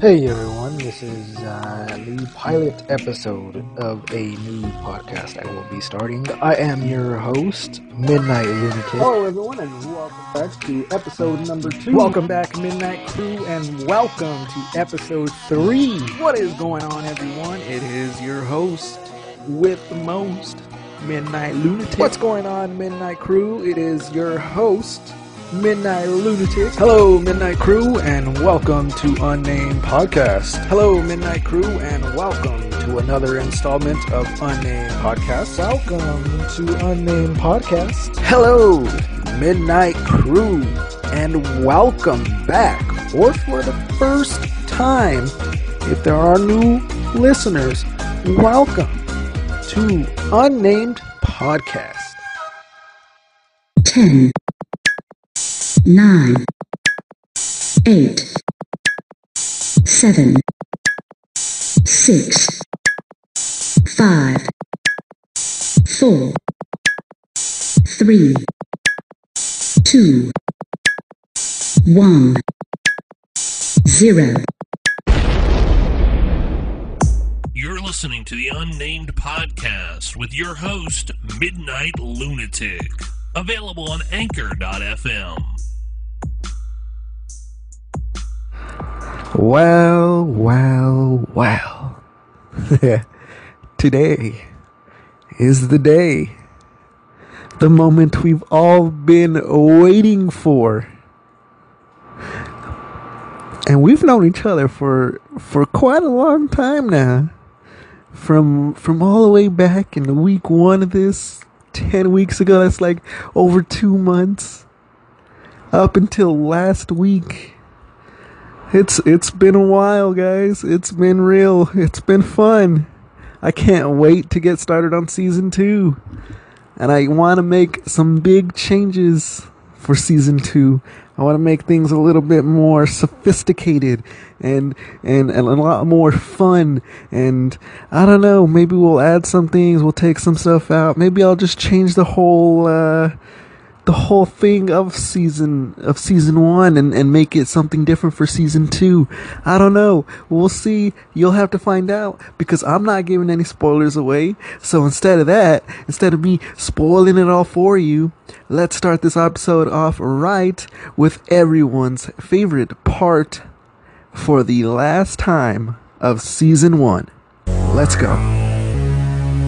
Hey everyone, this is uh, the pilot episode of a new podcast I will be starting. I am your host, Midnight Lunatic. Hello, everyone, and welcome back to episode number two. Welcome back, Midnight Crew, and welcome to episode three. What is going on, everyone? It is your host with the most, Midnight Lunatic. What's going on, Midnight Crew? It is your host, Midnight Lunatic. Hello, Midnight Crew, and welcome to Unnamed Podcast. Hello, Midnight Crew, and welcome to another installment of Unnamed Podcast. Welcome to Unnamed Podcast. Hello, Midnight Crew, and welcome back, or for the first time, if there are new listeners, welcome to Unnamed Podcast. 10, 9, 8, 7, 6, 5, 4, 3, 2, 1, 0. You're listening to the Unnamed Podcast with your host, Midnight Lunatic. Available on Anchor.fm. Well, well, well. Today is the day. The moment we've all been waiting for. And we've known each other for for quite a long time now. From from all the way back in week 1 of this 10 weeks ago, that's like over 2 months up until last week. It's it's been a while, guys. It's been real. It's been fun. I can't wait to get started on season 2. And I want to make some big changes for season 2. I want to make things a little bit more sophisticated and, and and a lot more fun and I don't know, maybe we'll add some things, we'll take some stuff out. Maybe I'll just change the whole uh the whole thing of season of season one and, and make it something different for season two. I don't know. We'll see. You'll have to find out because I'm not giving any spoilers away. So instead of that, instead of me spoiling it all for you, let's start this episode off right with everyone's favorite part for the last time of season one. Let's go.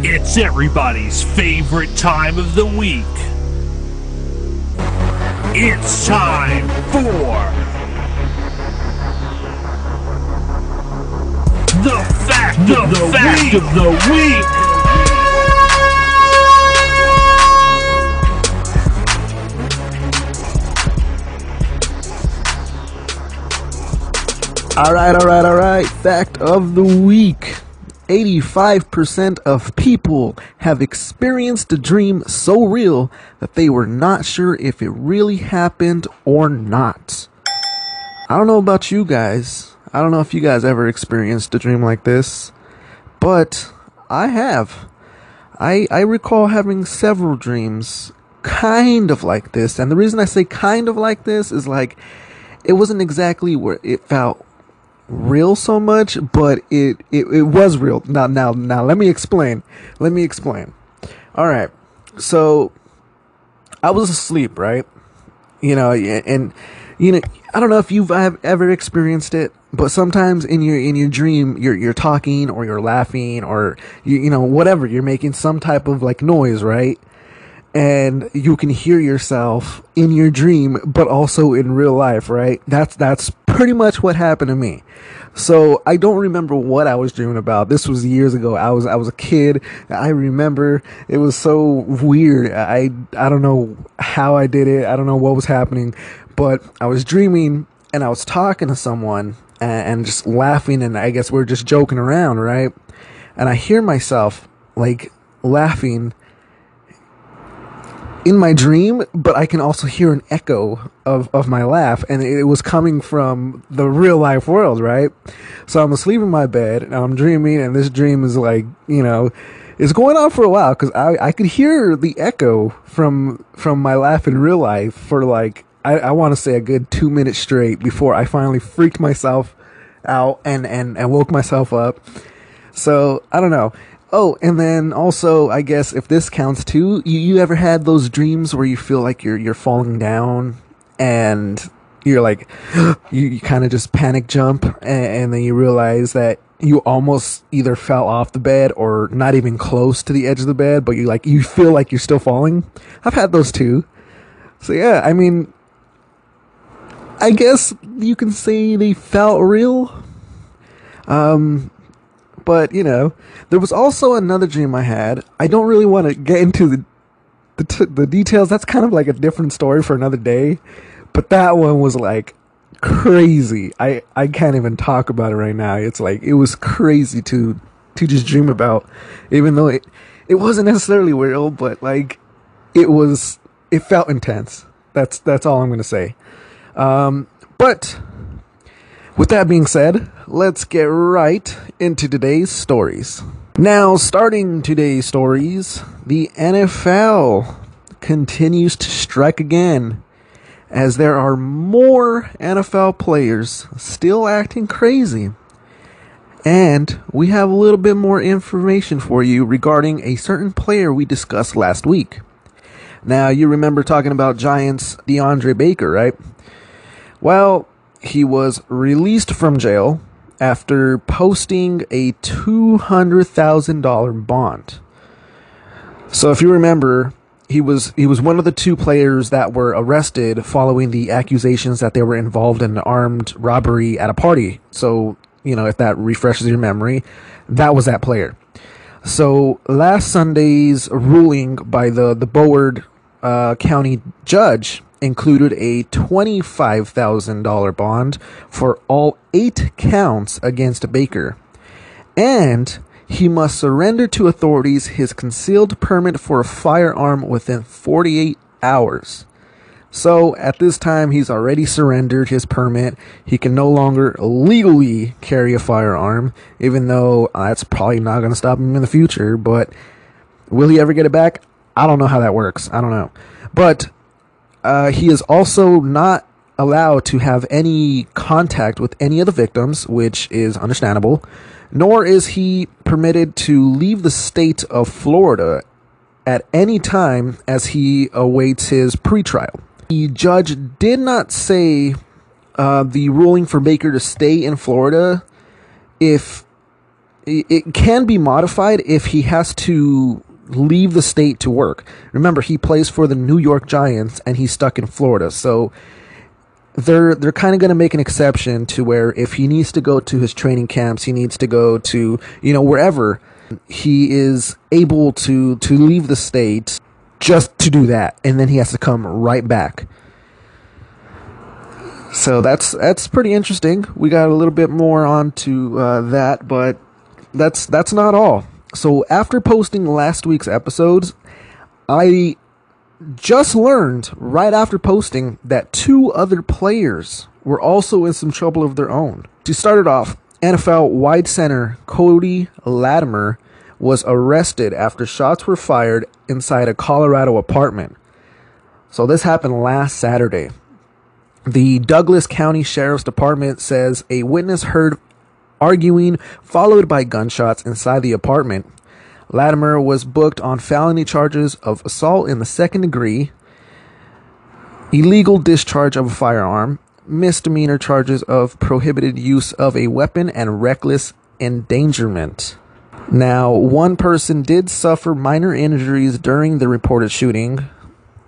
It's everybody's favorite time of the week. It's time for the fact the of the fact week. of the week. All right, all right, all right. Fact of the week 85% of people have experienced a dream so real that they were not sure if it really happened or not. I don't know about you guys. I don't know if you guys ever experienced a dream like this, but I have. I, I recall having several dreams kind of like this. And the reason I say kind of like this is like it wasn't exactly where it felt real so much, but it, it it was real. Now now now let me explain. Let me explain. All right. So I was asleep, right? You know, and you know, I don't know if you've ever experienced it, but sometimes in your in your dream, you're you're talking or you're laughing or you you know whatever, you're making some type of like noise, right? And you can hear yourself in your dream but also in real life right? That's that's pretty much what happened to me. So i don't remember what i was dreaming about. This was years ago. I was i was a kid. I remember. It was so weird. I i don't know how i did it. I don't know what was happening. But i was dreaming and i was talking to someone and, and just laughing and i guess we are just joking around right? And i hear myself like laughing in my dream, but I can also hear an echo of, of my laugh, and it was coming from the real life world, right? So I'm asleep in my bed, and I'm dreaming, and this dream is like, you know, it's going on for a while because I, I could hear the echo from from my laugh in real life for like I, I want to say a good two minutes straight before I finally freaked myself out and and and woke myself up. So I don't know. Oh, and then also, I guess if this counts too, you, you ever had those dreams where you feel like you're you're falling down and you're like you, you kind of just panic jump and, and then you realize that you almost either fell off the bed or not even close to the edge of the bed, but you like you feel like you're still falling. I've had those too. So yeah, I mean I guess you can say they felt real. Um but you know, there was also another dream I had. I don't really want to get into the the, t- the details. That's kind of like a different story for another day. But that one was like crazy. I I can't even talk about it right now. It's like it was crazy to to just dream about, even though it it wasn't necessarily real, but like it was. It felt intense. That's that's all I'm gonna say. Um, but with that being said, let's get right into today's stories. Now, starting today's stories, the NFL continues to strike again as there are more NFL players still acting crazy. And we have a little bit more information for you regarding a certain player we discussed last week. Now, you remember talking about Giants DeAndre Baker, right? Well, he was released from jail after posting a $200,000 bond. So if you remember, he was he was one of the two players that were arrested following the accusations that they were involved in an armed robbery at a party. So, you know, if that refreshes your memory, that was that player. So, last Sunday's ruling by the the Broward uh, County judge included a $25,000 bond for all eight counts against Baker. And he must surrender to authorities his concealed permit for a firearm within 48 hours. So at this time, he's already surrendered his permit. He can no longer legally carry a firearm, even though uh, that's probably not going to stop him in the future. But will he ever get it back? I don't know how that works. I don't know. But uh, he is also not allowed to have any contact with any of the victims, which is understandable, nor is he permitted to leave the state of Florida at any time as he awaits his pretrial. The judge did not say uh, the ruling for Baker to stay in Florida if it can be modified if he has to leave the state to work. Remember, he plays for the New York Giants and he's stuck in Florida. So they're they're kind of going to make an exception to where if he needs to go to his training camps, he needs to go to, you know, wherever he is able to to leave the state just to do that and then he has to come right back. So that's that's pretty interesting. We got a little bit more onto uh, that, but that's that's not all. So after posting last week's episodes, I just learned right after posting that two other players were also in some trouble of their own. To start it off, NFL wide center Cody Latimer was arrested after shots were fired inside a Colorado apartment. So this happened last Saturday. The Douglas County Sheriff's Department says a witness heard arguing, followed by gunshots inside the apartment. Latimer was booked on felony charges of assault in the second degree, illegal discharge of a firearm, misdemeanor charges of prohibited use of a weapon, and reckless endangerment. Now, one person did suffer minor injuries during the reported shooting,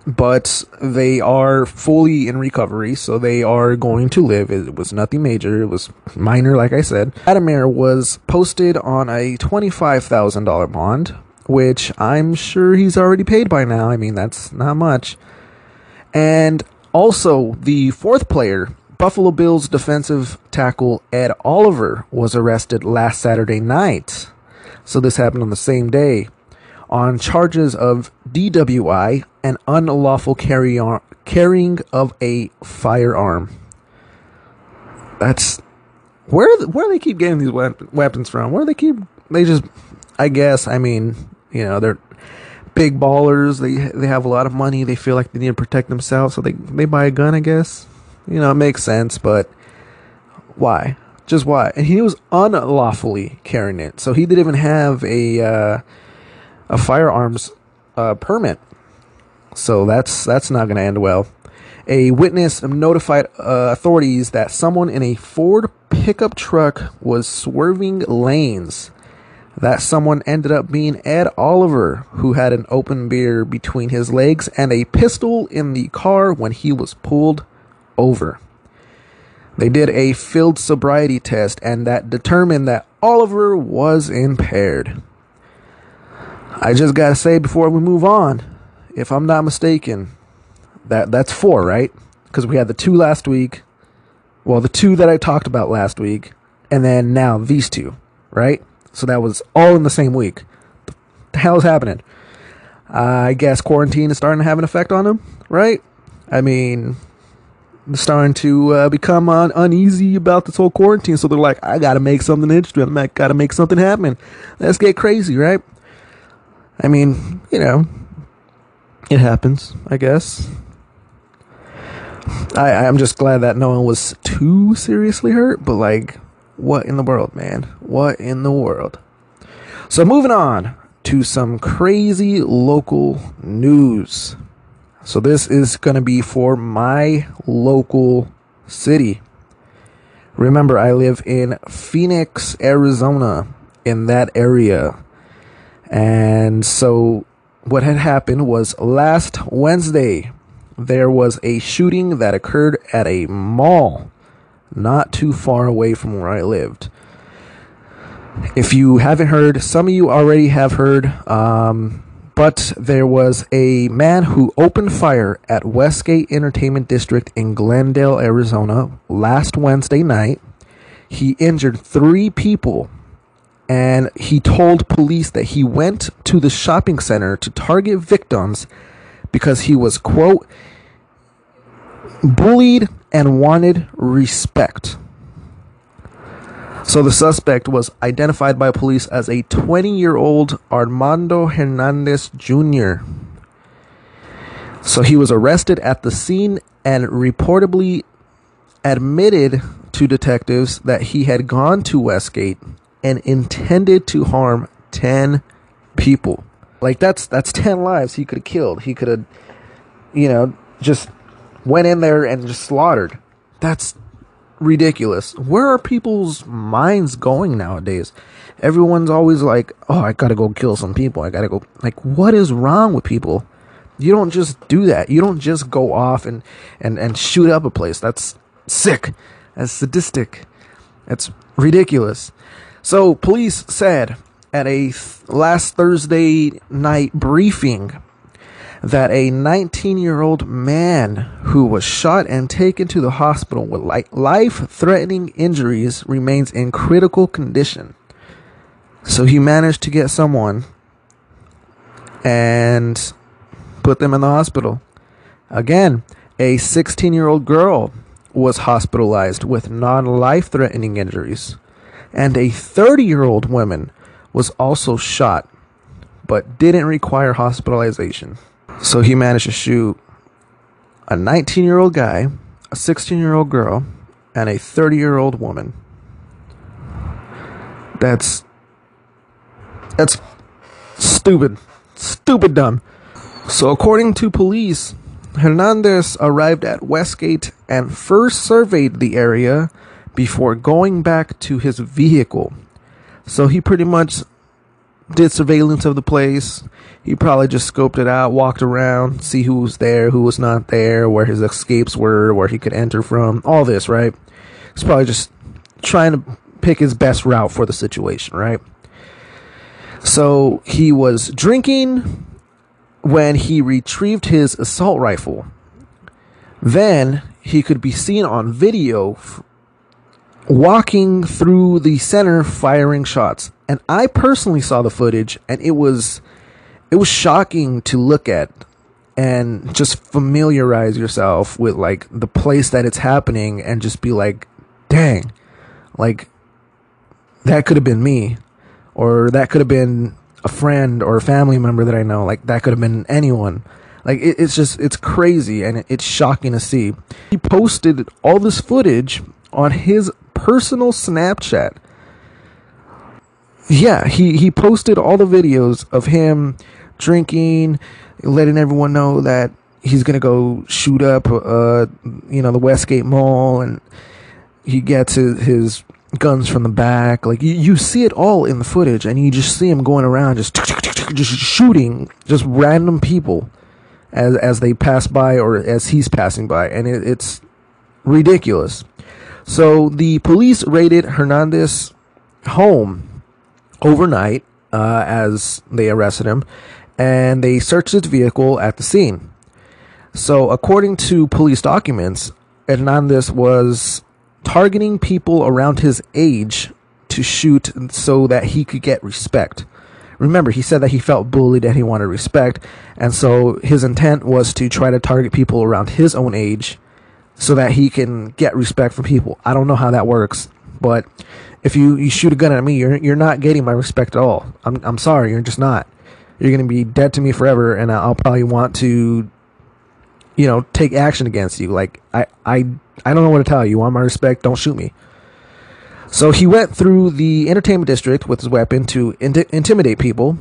but they are fully in recovery, so they are going to live. It was nothing major, it was minor, like I said. Latimer was posted on a $25,000 bond, which I'm sure he's already paid by now. I mean, that's not much. And also, the fourth player, Buffalo Bills defensive tackle Ed Oliver, was arrested last Saturday night. So this happened on the same day on charges of DWI and unlawful carry on, carrying of a firearm. That's where where they keep getting these weapons from. Where they keep they just I guess I mean you know they're big ballers. They they have a lot of money. They feel like they need to protect themselves, so they they buy a gun. I guess you know it makes sense, but why Just why? And he was unlawfully carrying it, so he didn't even have a uh, a firearms uh, permit. So that's that's not going to end well. A witness notified uh, authorities that someone in a Ford pickup truck was swerving lanes. That someone ended up being Ed Oliver, who had an open beer between his legs and a pistol in the car when he was pulled over. They did a field sobriety test and that determined that Oliver was impaired. I just gotta say before we move on, if I'm not mistaken, that that's four, right? Because we had the two last week, well, the two that I talked about last week, and then now these two, right? So that was all in the same week. The hell is happening? I guess quarantine is starting to have an effect on him, right? I mean, they're starting to uh, become un- uneasy about this whole quarantine, so they're like, "I gotta make something interesting. I gotta make something happen. Let's get crazy, right?" I mean, you know, it happens, I guess. I, I'm just glad that no one was too seriously hurt, but like, what in the world, man? What in the world? So, moving on to some crazy local news. So, this is going to be for my local city. Remember, I live in Phoenix, Arizona, in that area. And so, what had happened was last Wednesday, there was a shooting that occurred at a mall not too far away from where I lived. If you haven't heard, some of you already have heard, um, but there was a man who opened fire at Westgate Entertainment District in Glendale, Arizona last Wednesday night. He injured three people and he told police that he went to the shopping center to target victims because he was, quote, bullied and wanted respect. So the suspect was identified by police as a 20 year old Armando Hernandez Jr. So he was arrested at the scene and reportedly admitted to detectives that he had gone to Westgate and intended to harm 10 people. Like that's that's 10 lives he could have killed. He could have you know just went in there and just slaughtered. That's ridiculous. Where are people's minds going nowadays? Everyone's always like, "Oh, I got to go kill some people. I got to go." Like what is wrong with people? You don't just do that. You don't just go off and and and shoot up a place. That's sick. That's sadistic. That's ridiculous. So, police said at a th- last Thursday night briefing that a 19 year old man who was shot and taken to the hospital with li- life threatening injuries remains in critical condition. So he managed to get someone and put them in the hospital. Again, a 16 year old girl was hospitalized with non life threatening injuries, and a 30 year old woman was also shot but didn't require hospitalization. So he managed to shoot a 19 year old guy, a 16 year old girl, and a 30 year old woman. That's that's stupid. Stupid dumb. So according to police, Hernandez arrived at Westgate and first surveyed the area before going back to his vehicle. So he pretty much did surveillance of the place. He probably just scoped it out, walked around, see who was there, who was not there, where his escapes were, where he could enter from, all this, right? He's probably just trying to pick his best route for the situation, right? So he was drinking when he retrieved his assault rifle. Then he could be seen on video walking through the center firing shots. And I personally saw the footage and it was it was shocking to look at and just familiarize yourself with like the place that it's happening and just be like, dang, like that could have been me or that could have been a friend or a family member that I know. Like that could have been anyone. Like it, it's just it's crazy and it, it's shocking to see. He posted all this footage on his personal Snapchat. Yeah, he, he posted all the videos of him drinking, letting everyone know that he's gonna go shoot up, uh, you know, the Westgate Mall, and he gets his, his guns from the back. Like you, you see it all in the footage, and you just see him going around just just shooting just random people as as they pass by or as he's passing by, and it, it's ridiculous. So the police raided Hernandez home overnight uh, as they arrested him, and they searched his vehicle at the scene. So, according to police documents, Hernandez was targeting people around his age to shoot so that he could get respect. Remember, he said that he felt bullied and he wanted respect, and so his intent was to try to target people around his own age so that he can get respect from people. I don't know how that works, but if you, you shoot a gun at me, you're you're not getting my respect at all. I'm I'm sorry, you're just not. You're gonna be dead to me forever, and I'll probably want to, you know, take action against you. Like I I I don't know what to tell you. You want my respect? Don't shoot me. So he went through the entertainment district with his weapon to in- intimidate people,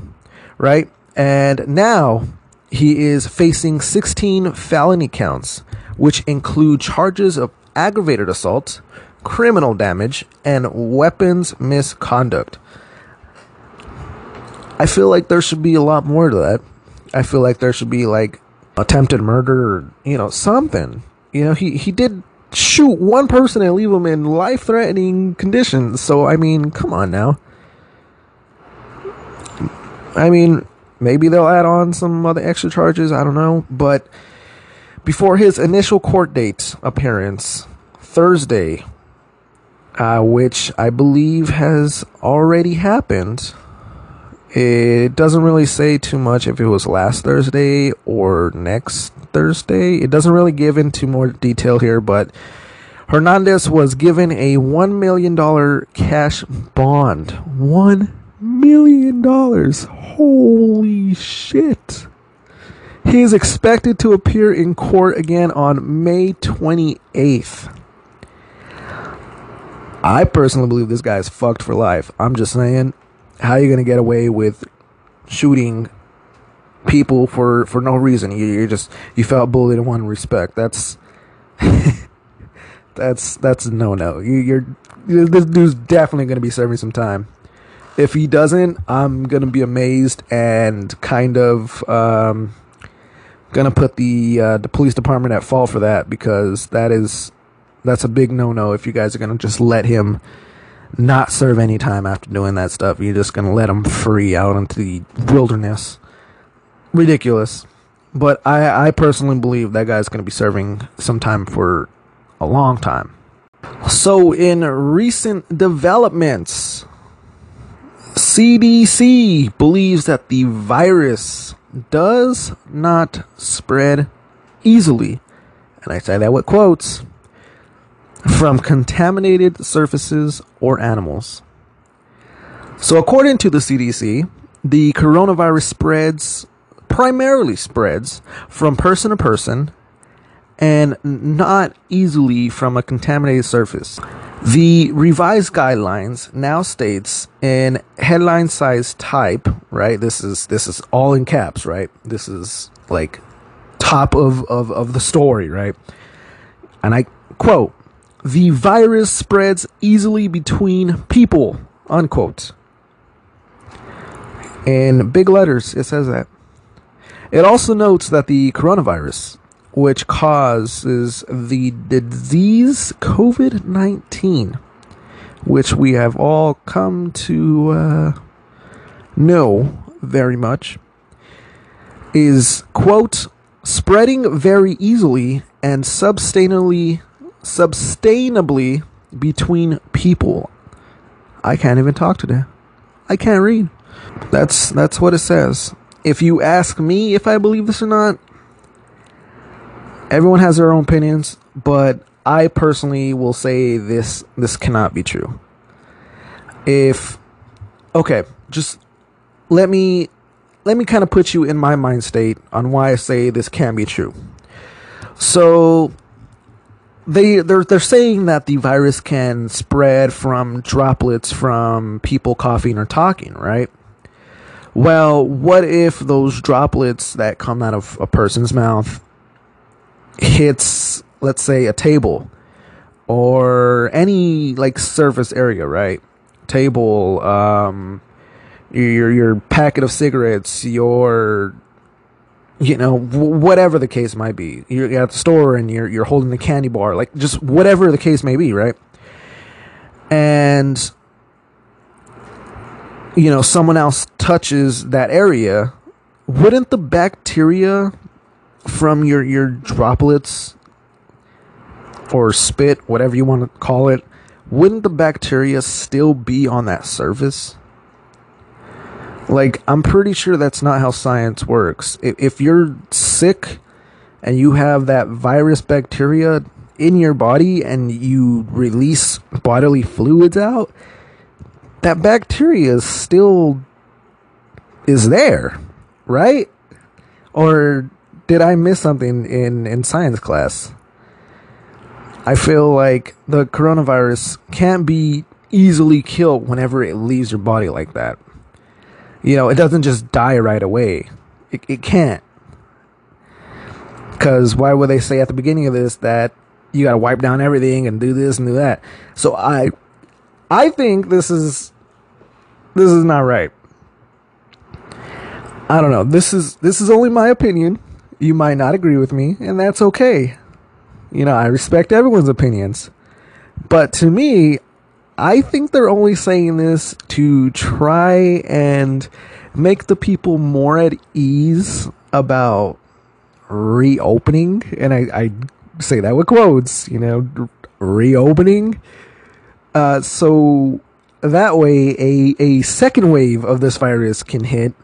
right? And now he is facing 16 felony counts, which include charges of aggravated assault, criminal damage, and weapons misconduct. I feel like there should be a lot more to that. I feel like there should be like attempted murder or, you know, something. You know, he, he did shoot one person and leave him in life threatening conditions. So, I mean, come on now. I mean, maybe they'll add on some other extra charges. I don't know. But before his initial court date appearance, Thursday, uh, which I believe has already happened. It doesn't really say too much if it was last Thursday or next Thursday. It doesn't really give into more detail here, but Hernandez was given a $1 million cash bond. $1 million. Holy shit. He is expected to appear in court again on May 28th. I personally believe this guy is fucked for life. I'm just saying, how are you gonna get away with shooting people for for no reason? You, you just you felt bullied and wanted respect. That's that's that's no no. You, you're this dude's definitely gonna be serving some time. If he doesn't, I'm gonna be amazed and kind of um, gonna put the uh, the police department at fault for that because that is that's a big no no if you guys are gonna just let him not serve any time after doing that stuff. You're just gonna let him free out into the wilderness. Ridiculous. But I, I personally believe that guy's gonna be serving some time for a long time. So in recent developments, CDC believes that the virus does not spread easily. And I say that with quotes from contaminated surfaces or animals. So, according to the CDC, the coronavirus spreads primarily spreads from person to person and not easily from a contaminated surface. The revised guidelines now states in headline size type, right? This is this is all in caps, right? This is like top of, of, of the story, right? And I quote the virus spreads easily between people, unquote. In big letters, it says that. It also notes that the coronavirus, which causes the disease COVID 19, which we have all come to uh, know very much, is, quote, spreading very easily and sustainably sustainably between people. I can't even talk today. I can't read. That's that's what it says. If you ask me if I believe this or not, everyone has their own opinions, but I personally will say this this cannot be true. If okay, just let me let me kind of put you in my mind state on why I say this can't be true. So they they're they're saying that the virus can spread from droplets from people coughing or talking, right? Well, what if those droplets that come out of a person's mouth hits, let's say, a table or any like surface area, right? Table, um, your your packet of cigarettes, your you know whatever the case might be. You're at the store and you're you're holding a candy bar, like just whatever the case may be, right? And you know someone else touches that area, wouldn't the bacteria from your your droplets or spit, whatever you want to call it, wouldn't the bacteria still be on that surface? Like, I'm pretty sure that's not how science works. If, you're sick and you have that virus bacteria in your body and you release bodily fluids out, that bacteria still is there, right? Or did I miss something in, in science class? I feel like the coronavirus can't be easily killed whenever it leaves your body like that. You know, it doesn't just die right away. It, it can't. Because why would they say at the beginning of this that you got to wipe down everything and do this and do that? So I, I think this is, this is not right. I don't know. This is this is only my opinion. You might not agree with me, and that's okay. You know, I respect everyone's opinions. But to me, I think they're only saying this to try and make the people more at ease about reopening. And I, I say that with quotes, you know, reopening. Uh, so that way, a, a second wave of this virus can hit.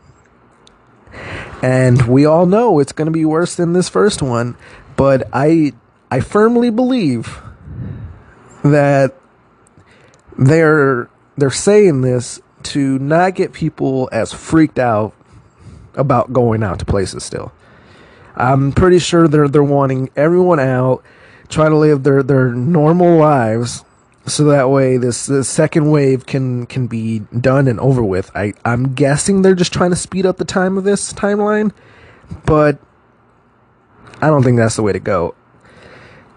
And we all know it's going to be worse than this first one. But I, I firmly believe that they're they're saying this to not get people as freaked out about going out to places still. I'm pretty sure they're they're wanting everyone out, trying to live their, their normal lives so that way this, this second wave can can be done and over with. I, I'm guessing they're just trying to speed up the time of this timeline, but I don't think that's the way to go.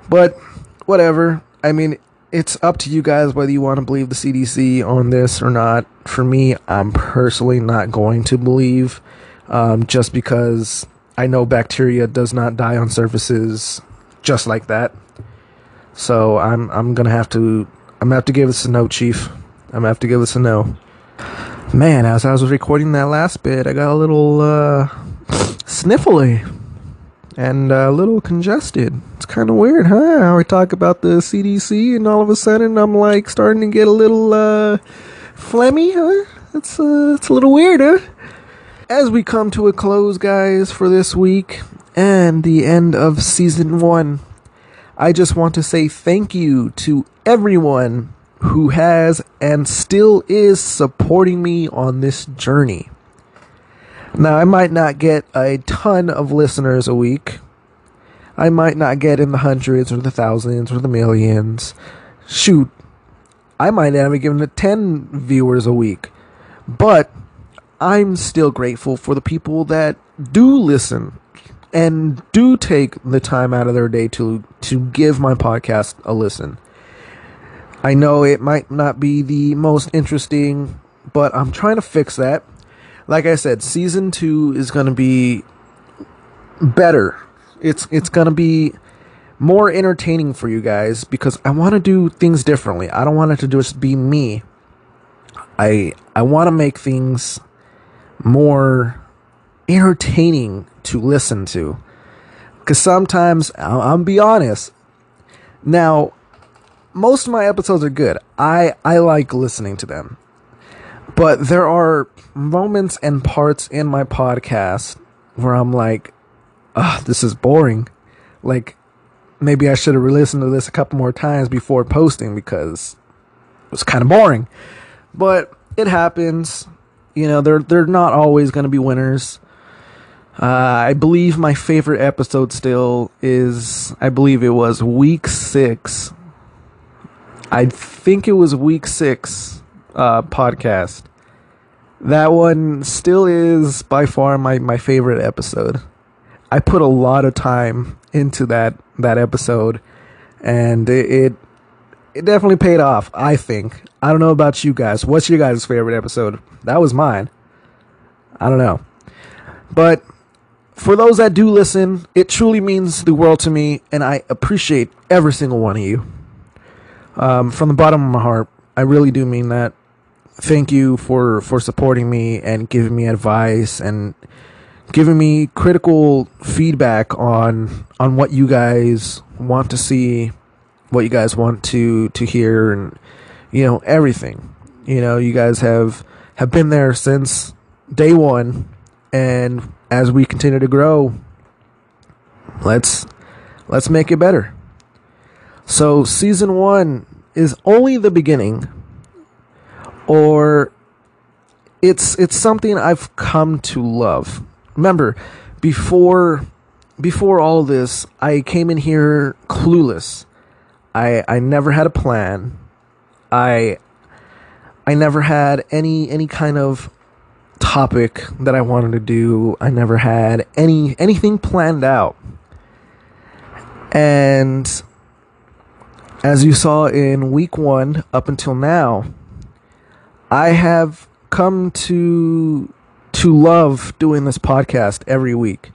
But whatever. I mean, it's up to you guys whether you want to believe the CDC on this or not. For me, I'm personally not going to believe, um, just because I know bacteria does not die on surfaces just like that. So I'm I'm gonna have to I'm gonna have to give this a no, Chief. I'm gonna have to give this a no. Man, as I was recording that last bit, I got a little uh, sniffly and a little congested. It's kind of weird, huh? How we talk about the CDC and all of a sudden I'm like starting to get a little uh, phlegmy, huh? It's uh, it's a little weird, huh? As we come to a close, guys, for this week and the end of season one, I just want to say thank you to everyone who has and still is supporting me on this journey. Now, I might not get a ton of listeners a week. I might not get in the hundreds or the thousands or the millions. Shoot, I might not be given it 10 viewers a week. But I'm still grateful for the people that do listen and do take the time out of their day to to give my podcast a listen. I know it might not be the most interesting, but I'm trying to fix that like I said, season two is going to be better. It's it's going to be more entertaining for you guys because I want to do things differently. I don't want it to just be me. I I want to make things more entertaining to listen to. Cuz sometimes I'll, I'll be honest. Now, most of my episodes are good. I I like listening to them. But there are moments and parts in my podcast where I'm like, ah, this is boring. Like, maybe I should have listened to this a couple more times before posting because it was kind of boring. But it happens. You know, they're they're not always going to be winners. Uh, I believe my favorite episode still is, I believe it was week six. I think it was week six uh, podcast. That one still is by far my, my favorite episode. I put a lot of time into that that episode, and it, it it definitely paid off. I think. I don't know about you guys. What's your guys' favorite episode? That was mine. I don't know, but for those that do listen, it truly means the world to me, and I appreciate every single one of you. Um, from the bottom of my heart, I really do mean that. Thank you for for supporting me and giving me advice and giving me critical feedback on on what you guys want to see, what you guys want to to hear, and you know everything. You know, you guys have have been there since day one, and as we continue to grow, let's let's make it better. So season one is only the beginning, or it's it's something I've come to love. Remember before before all this i came in here clueless. I i never had a plan. I i never had any any kind of topic that i wanted to do i never had any anything planned out and as you saw in week 1 up until now i have come to to love doing this podcast every week.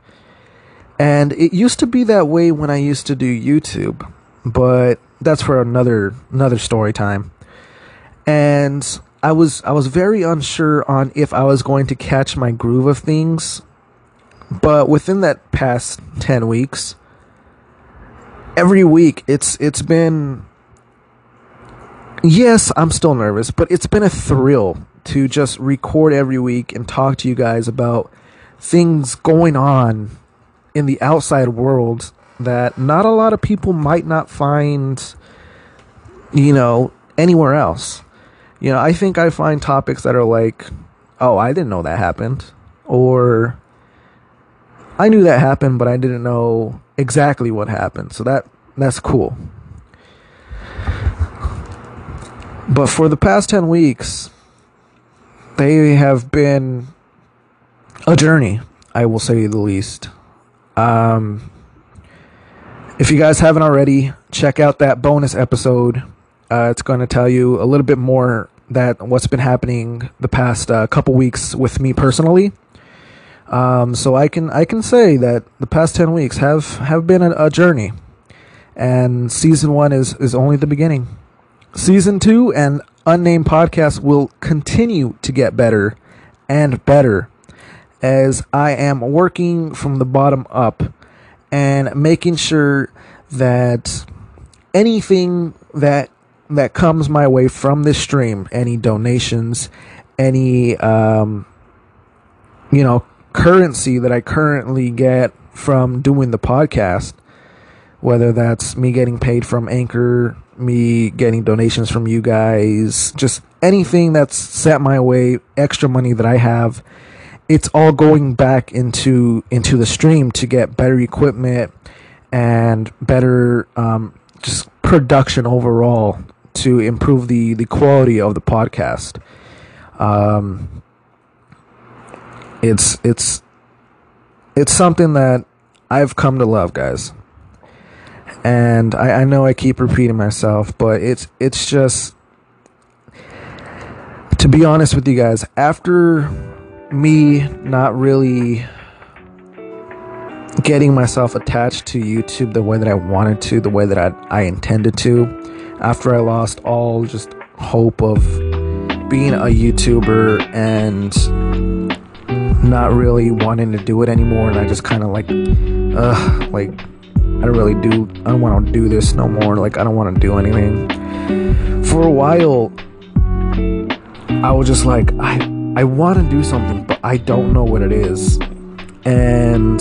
And it used to be that way when I used to do YouTube, but that's for another another story time. And I was I was very unsure on if I was going to catch my groove of things. But within that past 10 weeks, every week it's it's been yes, I'm still nervous, but it's been a thrill to just record every week and talk to you guys about things going on in the outside world that not a lot of people might not find, you know, anywhere else. You know, I think I find topics that are like, oh, I didn't know that happened. Or I knew that happened, but I didn't know exactly what happened. So that that's cool. But for the past 10 weeks, they have been a journey, I will say the least. Um, if you guys haven't already, check out that bonus episode. Uh, it's going to tell you a little bit more that what's been happening the past uh, couple weeks with me personally. Um, so I can I can say that the past ten weeks have have been a, a journey, and season one is is only the beginning. Season two and unnamed podcast will continue to get better and better as I am working from the bottom up and making sure that anything that that comes my way from this stream, any donations, any um, you know currency that I currently get from doing the podcast, whether that's me getting paid from Anchor me getting donations from you guys, just anything that's sent my way, extra money that I have, it's all going back into into the stream to get better equipment and better um, just production overall to improve the the quality of the podcast. Um, it's it's it's something that I've come to love, guys and I, I know I keep repeating myself, but it's it's just to be honest with you guys, after me not really getting myself attached to YouTube the way that I wanted to, the way that I, I intended to, after I lost all just hope of being a YouTuber and not really wanting to do it anymore, and I just kind of like, ugh, like I don't really do I don't want to do this no more. Like I don't want to do anything. For a while I was just like I I want to do something but I don't know what it is. And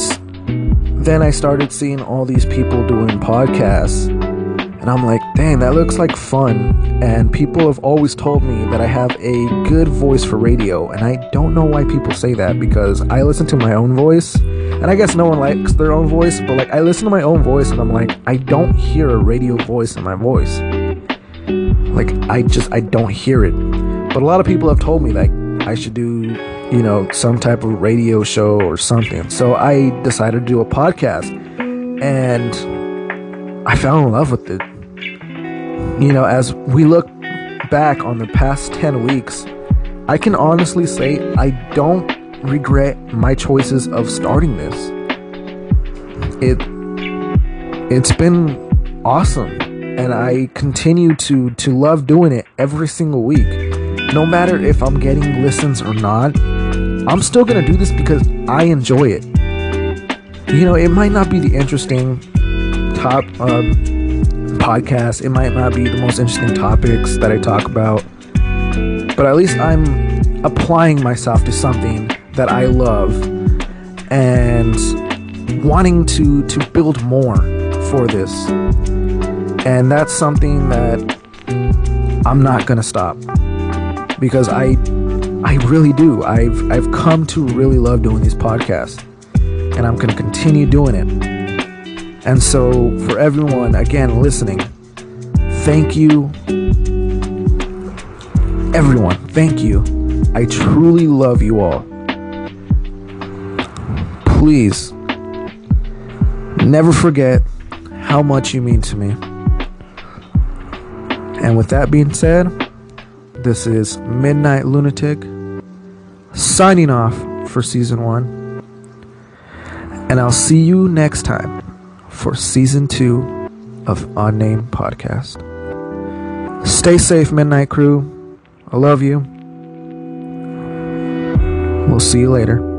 then I started seeing all these people doing podcasts And I'm like, dang, that looks like fun. And people have always told me that I have a good voice for radio. And I don't know why people say that because I listen to my own voice. And I guess no one likes their own voice, but like I listen to my own voice and I'm like, I don't hear a radio voice in my voice. Like I just I don't hear it. But a lot of people have told me like I should do, you know, some type of radio show or something. So I decided to do a podcast. And I fell in love with it you know, as we look back on the past 10 weeks, I can honestly say I don't regret my choices of starting this. It it's been awesome and I continue to to love doing it every single week. No matter if I'm getting listens or not, I'm still going to do this because I enjoy it. You know, it might not be the interesting top um, podcast. It might not be the most interesting topics that I talk about, but at least I'm applying myself to something that I love and wanting to to build more for this. And that's something that I'm not going to stop because I I really do. I've I've come to really love doing these podcasts and I'm going to continue doing it. And so, for everyone, again, listening, thank you. Everyone, thank you. I truly love you all. Please, never forget how much you mean to me. And with that being said, this is Midnight Lunatic signing off for season one. And I'll see you next time for season two of Unnamed Podcast. Stay safe, Midnight Crew. I love you. We'll see you later.